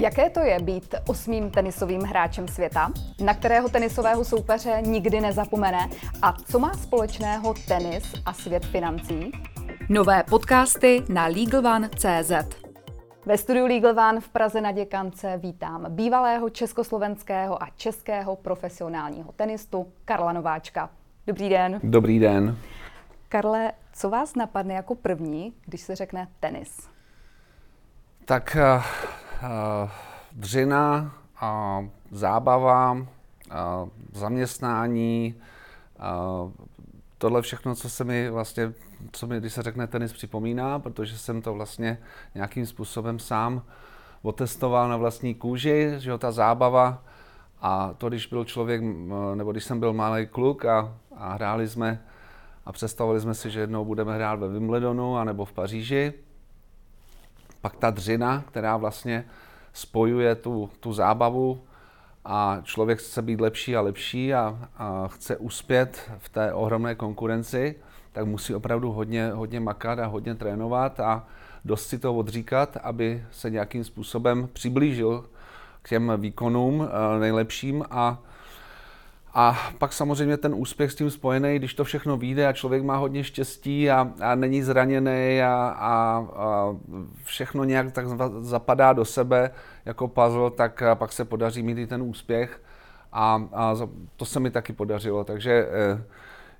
Jaké to je být osmým tenisovým hráčem světa, na kterého tenisového soupeře nikdy nezapomene a co má společného tenis a svět financí? Nové podcasty na LegalOne.cz Ve studiu Legal One v Praze na Děkance vítám bývalého československého a českého profesionálního tenistu Karla Nováčka. Dobrý den. Dobrý den. Karle, co vás napadne jako první, když se řekne tenis? Tak uh, dřina, uh, zábava, uh, zaměstnání, uh, tohle všechno, co se mi vlastně, co mi, když se řekne tenis, připomíná, protože jsem to vlastně nějakým způsobem sám otestoval na vlastní kůži, že jo, ta zábava a to, když byl člověk, nebo když jsem byl malý kluk a, a hráli jsme a představovali jsme si, že jednou budeme hrát ve Wimbledonu anebo v Paříži. Pak ta dřina, která vlastně spojuje tu, tu zábavu a člověk chce být lepší a lepší a, a chce uspět v té ohromné konkurenci, tak musí opravdu hodně, hodně makat a hodně trénovat a dost si to odříkat, aby se nějakým způsobem přiblížil k těm výkonům eh, nejlepším a a pak samozřejmě ten úspěch s tím spojený, když to všechno vyjde a člověk má hodně štěstí a, a není zraněný a, a, a všechno nějak tak zapadá do sebe jako puzzle, tak pak se podaří mít i ten úspěch. A, a to se mi taky podařilo, takže eh,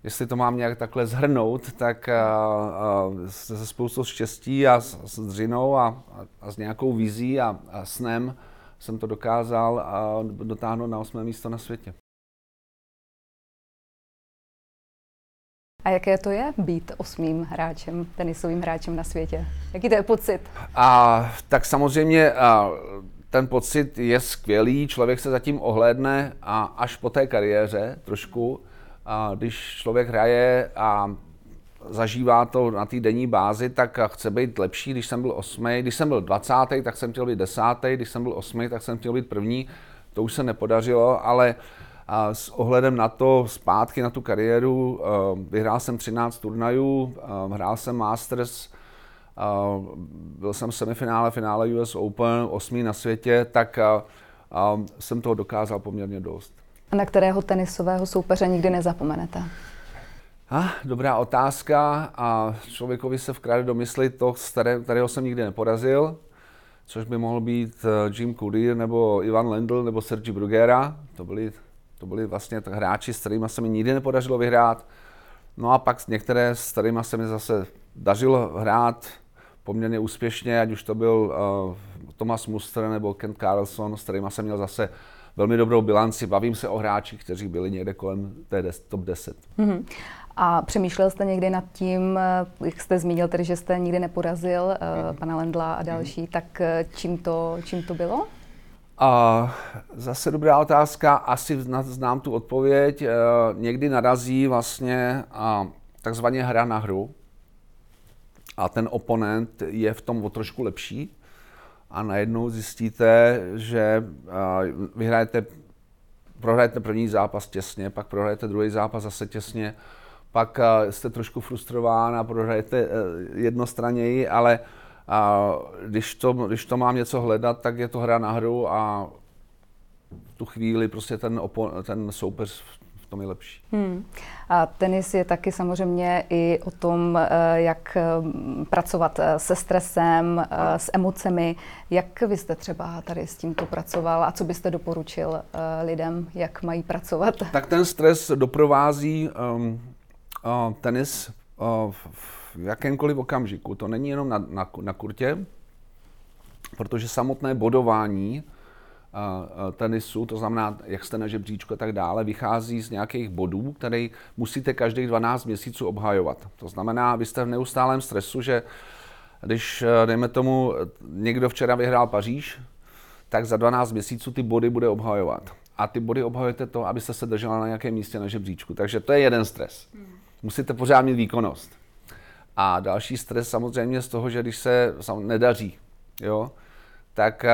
jestli to mám nějak takhle zhrnout, tak a, a, se spoustou štěstí a s, s dřinou a, a s nějakou vizí a, a snem jsem to dokázal a dotáhnout na osmé místo na světě. A jaké to je být osmým hráčem, tenisovým hráčem na světě? Jaký to je pocit? A, tak samozřejmě a, ten pocit je skvělý, člověk se zatím ohlédne a až po té kariéře trošku, a, když člověk hraje a zažívá to na té denní bázi, tak chce být lepší. Když jsem byl osmý, když jsem byl 20. tak jsem chtěl být desátý, když jsem byl osmý, tak jsem chtěl být první. To už se nepodařilo, ale a s ohledem na to, zpátky na tu kariéru, eh, vyhrál jsem 13 turnajů, eh, hrál jsem Masters, eh, byl jsem v semifinále, finále US Open, osmý na světě, tak jsem toho dokázal poměrně dost. A na kterého tenisového soupeře nikdy nezapomenete? Ah, dobrá otázka a člověkovi se vkrade domyslit to, kterého jsem nikdy neporazil, což by mohl být Jim Courier nebo Ivan Lendl nebo Sergi Bruguera. To byli to byli vlastně hráči, s kterými se mi nikdy nepodařilo vyhrát. No a pak některé, s kterými se mi zase dařilo hrát poměrně úspěšně, ať už to byl uh, Thomas Muster nebo Kent Carlson, s kterými jsem měl zase velmi dobrou bilanci. Bavím se o hráčích, kteří byli někde kolem té des, top 10. Mm-hmm. A přemýšlel jste někdy nad tím, eh, jak jste zmínil, tedy, že jste nikdy neporazil uh, mm-hmm. pana Lendla a další, mm-hmm. tak čím to, čím to bylo? A zase dobrá otázka, asi znám tu odpověď. E, někdy narazí vlastně takzvaně hra na hru a ten oponent je v tom o trošku lepší a najednou zjistíte, že vyhrajete, prohrajete první zápas těsně, pak prohrajete druhý zápas zase těsně, pak jste trošku frustrován a prohrajete jednostranněji, ale a když to, když to mám něco hledat, tak je to hra na hru a v tu chvíli prostě ten, opo, ten soupeř v tom je lepší. Hmm. A tenis je taky samozřejmě i o tom, eh, jak eh, pracovat eh, se stresem, s emocemi. Jak vy jste třeba tady s tímto pracoval a co byste doporučil lidem, jak mají pracovat? Tak ten stres doprovází um, uh, tenis uh, v v jakémkoliv okamžiku. To není jenom na, na, na kurtě, protože samotné bodování uh, tenisu, to znamená, jak jste na žebříčku a tak dále, vychází z nějakých bodů, které musíte každých 12 měsíců obhajovat. To znamená, vy jste v neustálém stresu, že když, dejme tomu, někdo včera vyhrál Paříž, tak za 12 měsíců ty body bude obhajovat. A ty body obhajujete to, abyste se držela na nějakém místě na žebříčku. Takže to je jeden stres. Musíte pořád mít výkonnost. A další stres samozřejmě z toho, že když se nedaří, jo, tak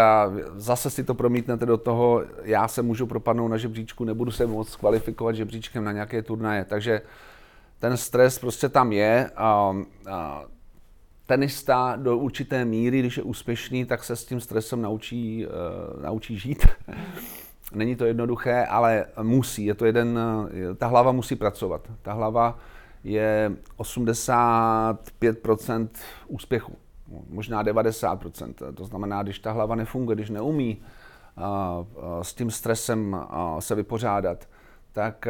zase si to promítnete do toho, já se můžu propadnout na žebříčku, nebudu se moc kvalifikovat žebříčkem na nějaké turnaje. Takže ten stres prostě tam je a, a tenista do určité míry, když je úspěšný, tak se s tím stresem naučí, uh, naučí žít. Není to jednoduché, ale musí. Je to jeden, ta hlava musí pracovat. Ta hlava je 85% úspěchu, možná 90%. To znamená, když ta hlava nefunguje, když neumí s tím stresem se vypořádat, tak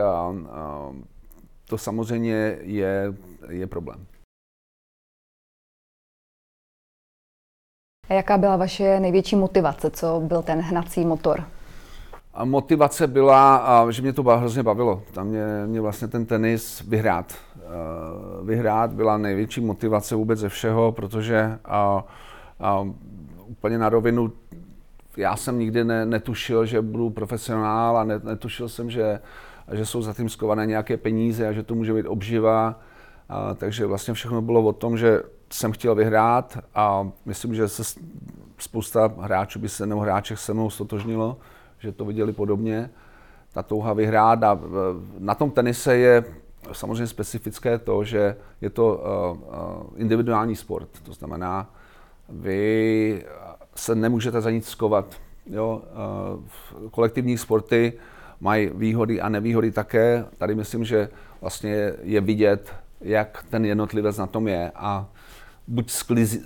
to samozřejmě je, je problém. A jaká byla vaše největší motivace? Co byl ten hnací motor? A motivace byla, že mě to hrozně bavilo. Tam mě, mě vlastně ten tenis vyhrát. Vyhrát byla největší motivace vůbec ze všeho, protože a, a, úplně na rovinu já jsem nikdy ne, netušil, že budu profesionál a netušil jsem, že, že jsou za tím skované nějaké peníze a že to může být obživa. A, takže vlastně všechno bylo o tom, že jsem chtěl vyhrát a myslím, že se spousta hráčů by se nebo hráček se mnou stotožnilo, že to viděli podobně. Ta touha vyhrát a na tom tenise je samozřejmě specifické to, že je to individuální sport. To znamená, vy se nemůžete za nic skovat. Jo? Kolektivní sporty mají výhody a nevýhody také. Tady myslím, že vlastně je vidět, jak ten jednotlivec na tom je a buď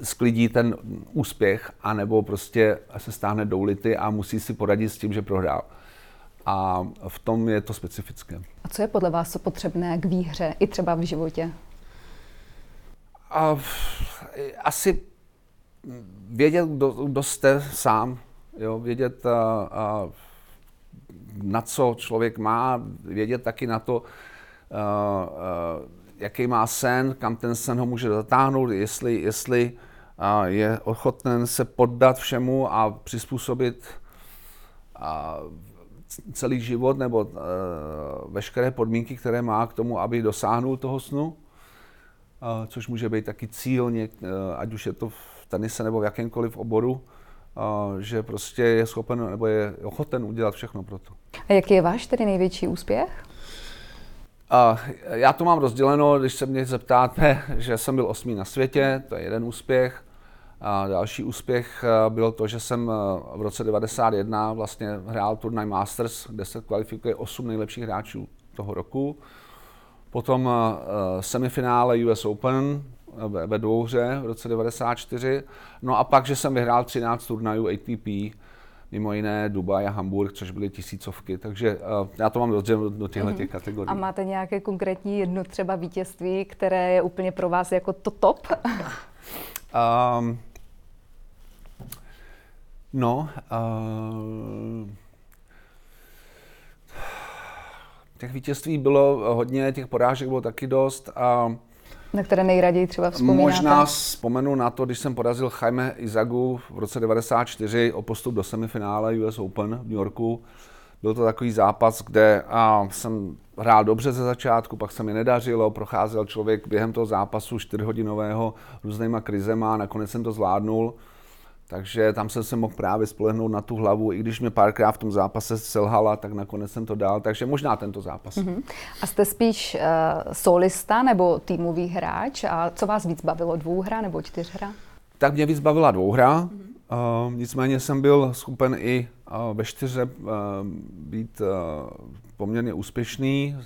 sklidí ten úspěch, anebo prostě se stáhne do ulity a musí si poradit s tím, že prohrál. A v tom je to specifické. A co je podle vás co potřebné k výhře, i třeba v životě? A, asi vědět, kdo, kdo jste sám, jo, vědět, a, a, na co člověk má, vědět taky na to, a, a, jaký má sen, kam ten sen ho může zatáhnout, jestli, jestli je ochoten se poddat všemu a přizpůsobit celý život nebo veškeré podmínky, které má k tomu, aby dosáhnul toho snu, což může být taky cíl, ať už je to v tenise nebo v jakémkoliv oboru, že prostě je schopen nebo je ochoten udělat všechno pro to. A jaký je váš tedy největší úspěch? Uh, já to mám rozděleno, když se mě zeptáte, že jsem byl osmý na světě, to je jeden úspěch. A další úspěch byl to, že jsem v roce 91 vlastně hrál turnaj Masters, kde se kvalifikuje osm nejlepších hráčů toho roku. Potom semifinále US Open ve dvouhře v roce 94. No a pak, že jsem vyhrál 13 turnajů ATP, mimo jiné Dubaj a Hamburg, což byly tisícovky, takže uh, já to mám rozděleno do těchto těch mhm. kategorií. A máte nějaké konkrétní jedno třeba vítězství, které je úplně pro vás jako to top? um, no, uh, těch vítězství bylo hodně, těch porážek bylo taky dost. Uh, na které nejraději třeba vzpomínáte? Možná vzpomenu na to, když jsem porazil Jaime Izagu v roce 94 o postup do semifinále US Open v New Yorku. Byl to takový zápas, kde a, jsem hrál dobře ze začátku, pak se mi nedařilo, procházel člověk během toho zápasu čtyřhodinového různýma krizema a nakonec jsem to zvládnul. Takže tam jsem se mohl právě spolehnout na tu hlavu, i když mě párkrát v tom zápase selhala, tak nakonec jsem to dal. Takže možná tento zápas. Uh-huh. A jste spíš uh, solista nebo týmový hráč? A co vás víc bavilo, dvouhra nebo čtyřhra? Tak mě víc bavila dvouhra. Uh-huh. Uh, nicméně jsem byl schopen i uh, ve čtyře uh, být uh, poměrně úspěšný.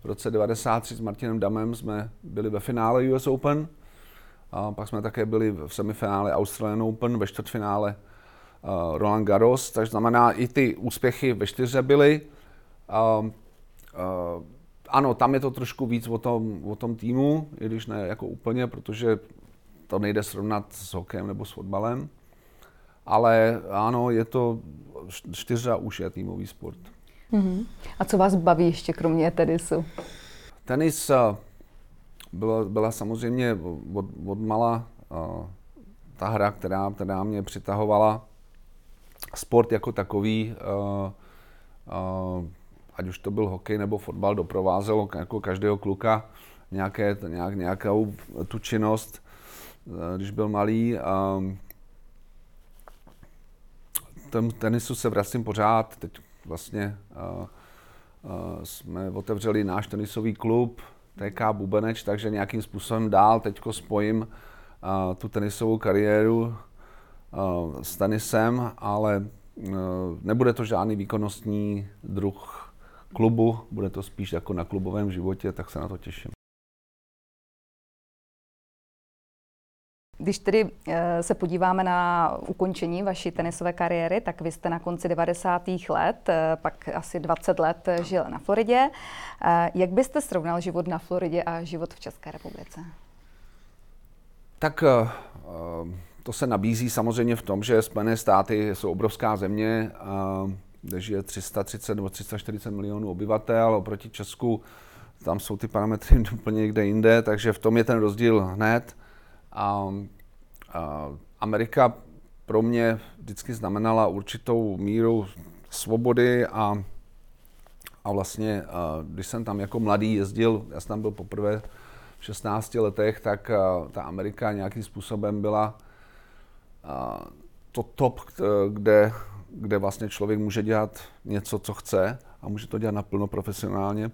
V roce 93 s Martinem Damem jsme byli ve finále US Open. A pak jsme také byli v semifinále Australian Open, ve čtvrtfinále uh, Roland Garros, takže znamená i ty úspěchy ve čtyře byly. Uh, uh, ano, tam je to trošku víc o tom, o tom týmu, i když ne jako úplně, protože to nejde srovnat s hokejem nebo s fotbalem. Ale ano, je to, čtyřa už je týmový sport. Mm-hmm. A co vás baví ještě kromě tenisu? Tenis, byla, byla samozřejmě od, od mala uh, ta hra, která, která mě přitahovala. Sport jako takový, uh, uh, ať už to byl hokej nebo fotbal, doprovázelo jako každého kluka nějaké, nějak, nějakou tu činnost, když byl malý. Ten tenisu se vracím pořád, teď vlastně uh, uh, jsme otevřeli náš tenisový klub, TK Bubeneč, takže nějakým způsobem dál teď spojím tu tenisovou kariéru s tenisem, ale nebude to žádný výkonnostní druh klubu, bude to spíš jako na klubovém životě, tak se na to těším. Když tedy eh, se podíváme na ukončení vaší tenisové kariéry, tak vy jste na konci 90. let, eh, pak asi 20 let žil na Floridě. Eh, jak byste srovnal život na Floridě a život v České republice? Tak to se nabízí samozřejmě v tom, že Spojené státy jsou obrovská země, kde žije 330 nebo 340 milionů obyvatel, oproti Česku tam jsou ty parametry úplně někde jinde, takže v tom je ten rozdíl hned. A, a Amerika pro mě vždycky znamenala určitou míru svobody a, a vlastně, a když jsem tam jako mladý jezdil, já jsem tam byl poprvé v 16 letech, tak a, ta Amerika nějakým způsobem byla a, to top, kde, kde vlastně člověk může dělat něco, co chce a může to dělat naplno profesionálně.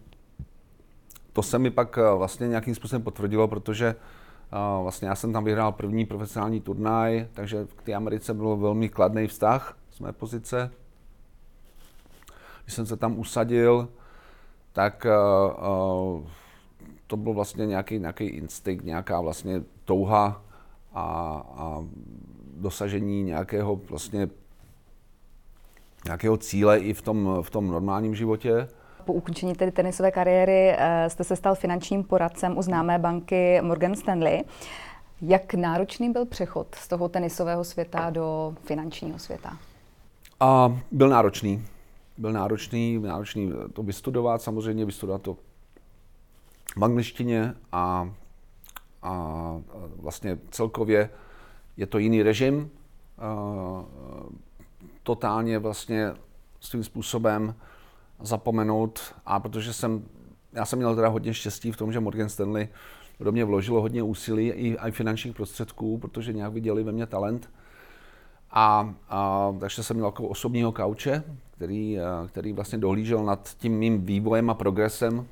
To se mi pak vlastně nějakým způsobem potvrdilo, protože Vlastně já jsem tam vyhrál první profesionální turnaj, takže k té Americe bylo velmi kladný vztah z mé pozice. Když jsem se tam usadil, tak uh, uh, to byl vlastně nějaký, nějaký instinkt, nějaká vlastně touha a, a dosažení nějakého vlastně nějakého cíle i v tom, v tom normálním životě. Po ukončení tedy tenisové kariéry eh, jste se stal finančním poradcem u známé banky Morgan Stanley. Jak náročný byl přechod z toho tenisového světa do finančního světa? A byl náročný. Byl náročný, náročný to vystudovat, samozřejmě vystudovat to v angličtině a, a vlastně celkově je to jiný režim. A, totálně vlastně svým způsobem zapomenout a protože jsem, já jsem měl teda hodně štěstí v tom, že Morgan Stanley do mě vložilo hodně úsilí i, i finančních prostředků, protože nějak viděli ve mně talent. A, a takže jsem měl jako osobního kauče, který, který vlastně dohlížel nad tím mým vývojem a progresem,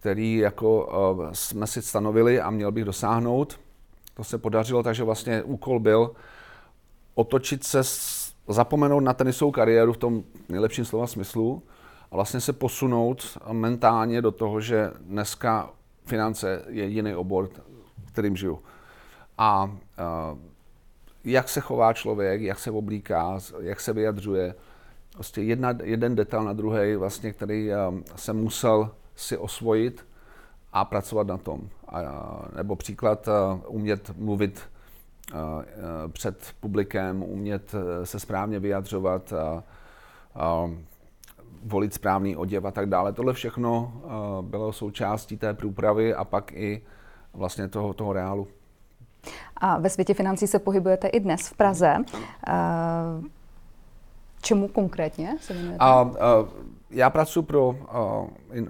který jako uh, jsme si stanovili a měl bych dosáhnout. To se podařilo, takže vlastně úkol byl otočit se, zapomenout na tenisovou kariéru v tom nejlepším slova smyslu vlastně se posunout mentálně do toho, že dneska finance je jiný obor, kterým žiju. A jak se chová člověk, jak se oblíká, jak se vyjadřuje, prostě jedna, jeden detail na druhý, vlastně, který jsem musel si osvojit a pracovat na tom. A, nebo příklad, umět mluvit před publikem, umět uh, se správně vyjadřovat, uh, uh, volit správný oděv a tak dále. Tohle všechno uh, bylo součástí té průpravy a pak i vlastně toho, toho reálu. A ve světě financí se pohybujete i dnes v Praze. Uh, čemu konkrétně se věnujete? A, uh, já pracuji pro uh,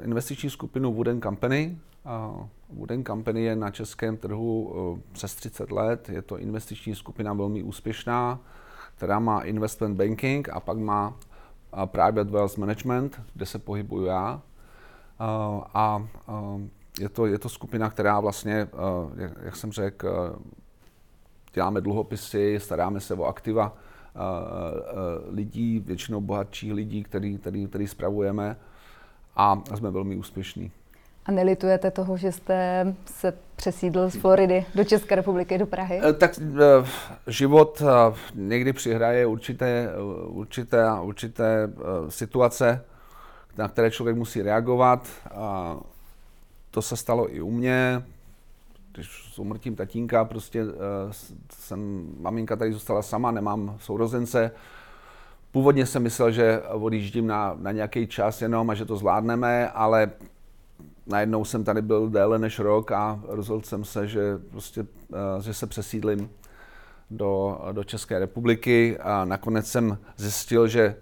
investiční skupinu Wooden Company. Uh, Wooden Company je na českém trhu uh, přes 30 let. Je to investiční skupina velmi úspěšná, která má investment banking a pak má Private Wealth Management, kde se pohybuju já. A je to, je to skupina, která vlastně, jak jsem řekl, děláme dluhopisy, staráme se o aktiva lidí, většinou bohatších lidí, který, který, který spravujeme a jsme velmi úspěšní. A nelitujete toho, že jste se přesídl z Floridy do České republiky, do Prahy? Eh, tak eh, život eh, někdy přihraje určité, určité, určité situace, na které člověk musí reagovat. A to se stalo i u mě. Když s umrtím tatínka, prostě jsem, maminka tady zůstala sama, nemám sourozence. Původně jsem myslel, že odjíždím na, na nějaký čas jenom a že to zvládneme, ale najednou jsem tady byl déle než rok a rozhodl jsem se, že, prostě, eh, že se přesídlím do, do České republiky a nakonec jsem zjistil, že,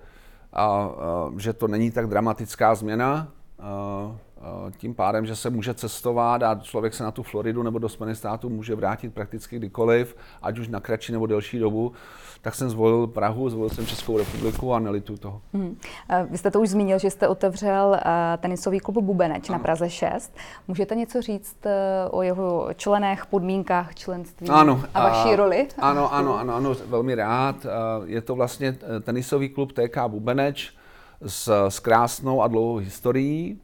a, a, že to není tak dramatická změna. A, tím pádem, že se může cestovat a člověk se na tu Floridu nebo do Spojených států může vrátit prakticky kdykoliv, ať už na kratší nebo delší dobu, tak jsem zvolil Prahu, zvolil jsem Českou republiku a nelitu toho. Hmm. Vy jste to už zmínil, že jste otevřel tenisový klub Bubeneč ano. na Praze 6. Můžete něco říct o jeho členech, podmínkách členství ano, a vaší a, roli? Ano, ano, ano, ano, velmi rád. Je to vlastně tenisový klub TK Bubeneč s, s krásnou a dlouhou historií,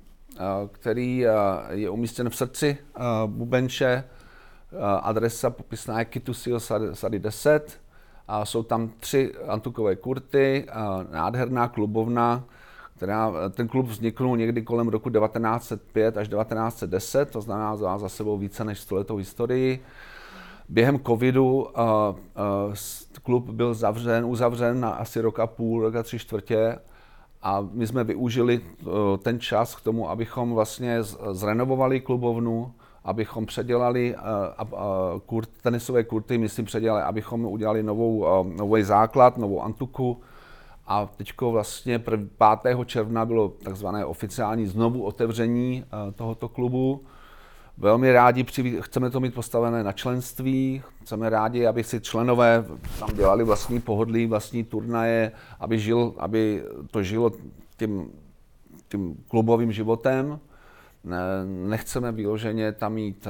který je umístěn v srdci Bubenče. Adresa popisná je Kitusil Sady 10. A jsou tam tři antukové kurty, nádherná klubovna, která, ten klub vzniknul někdy kolem roku 1905 až 1910, to znamená za, za sebou více než stoletou historii. Během covidu uh, uh, klub byl zavřen, uzavřen na asi rok a půl, rok a tři čtvrtě a my jsme využili uh, ten čas k tomu, abychom vlastně zrenovovali klubovnu, abychom předělali uh, kurt, tenisové kurty, myslím předělali, abychom udělali novou, uh, nový základ, novou antuku, a teď vlastně 5. června bylo takzvané oficiální znovu otevření tohoto klubu. Velmi rádi chceme to mít postavené na členství, chceme rádi, aby si členové tam dělali vlastní pohodlí, vlastní turnaje, aby, žil, aby to žilo tím, tím klubovým životem. Nechceme vyloženě tam mít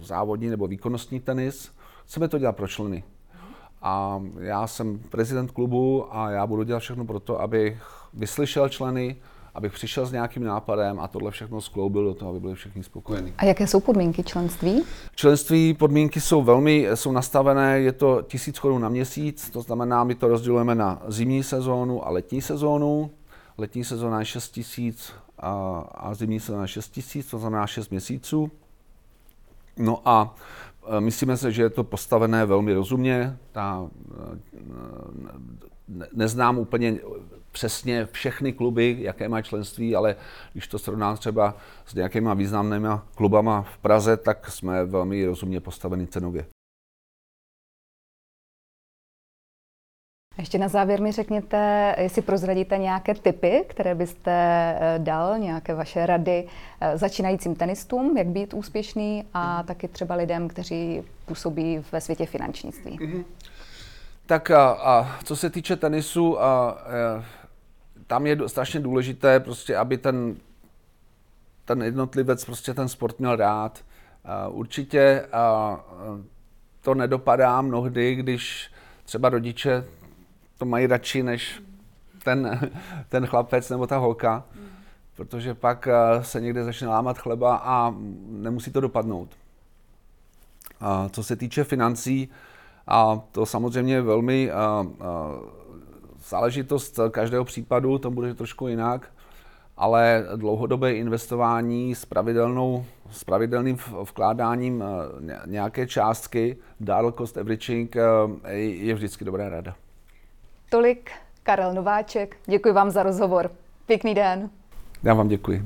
závodní nebo výkonnostní tenis, chceme to dělat pro členy. A já jsem prezident klubu a já budu dělat všechno pro to, abych vyslyšel členy, abych přišel s nějakým nápadem a tohle všechno skloubil do toho, aby byli všichni spokojení. A jaké jsou podmínky členství? Členství podmínky jsou velmi jsou nastavené, je to tisíc korun na měsíc, to znamená, my to rozdělujeme na zimní sezónu a letní sezónu. Letní sezóna je 6 tisíc a, a zimní sezóna je 6 tisíc, to znamená 6 měsíců. No a myslíme se, že je to postavené velmi rozumně. Ta, e, neznám úplně přesně všechny kluby, jaké mají členství, ale když to srovnám třeba s nějakýma významnými klubama v Praze, tak jsme velmi rozumně postaveni cenově. Ještě na závěr mi řekněte, jestli prozradíte nějaké typy, které byste eh, dal, nějaké vaše rady eh, začínajícím tenistům, jak být úspěšný a taky třeba lidem, kteří působí ve světě finančnictví. Mm-hmm. Tak a, a co se týče tenisu, a, a, tam je strašně důležité, prostě, aby ten, ten jednotlivec prostě ten sport měl rád. A určitě a, to nedopadá mnohdy, když třeba rodiče to mají radši než ten, ten chlapec nebo ta holka, protože pak eh, se někde začne lámat chleba a nemusí to dopadnout. A co se týče financí, a to samozřejmě velmi a, a, záležitost každého případu, to bude trošku jinak, ale dlouhodobé investování s, pravidelnou, s pravidelným vkládáním eh, nějaké částky, dollar cost averaging, eh, je vždycky dobrá rada. Tolik Karel Nováček. Děkuji vám za rozhovor. Pěkný den. Já vám děkuji.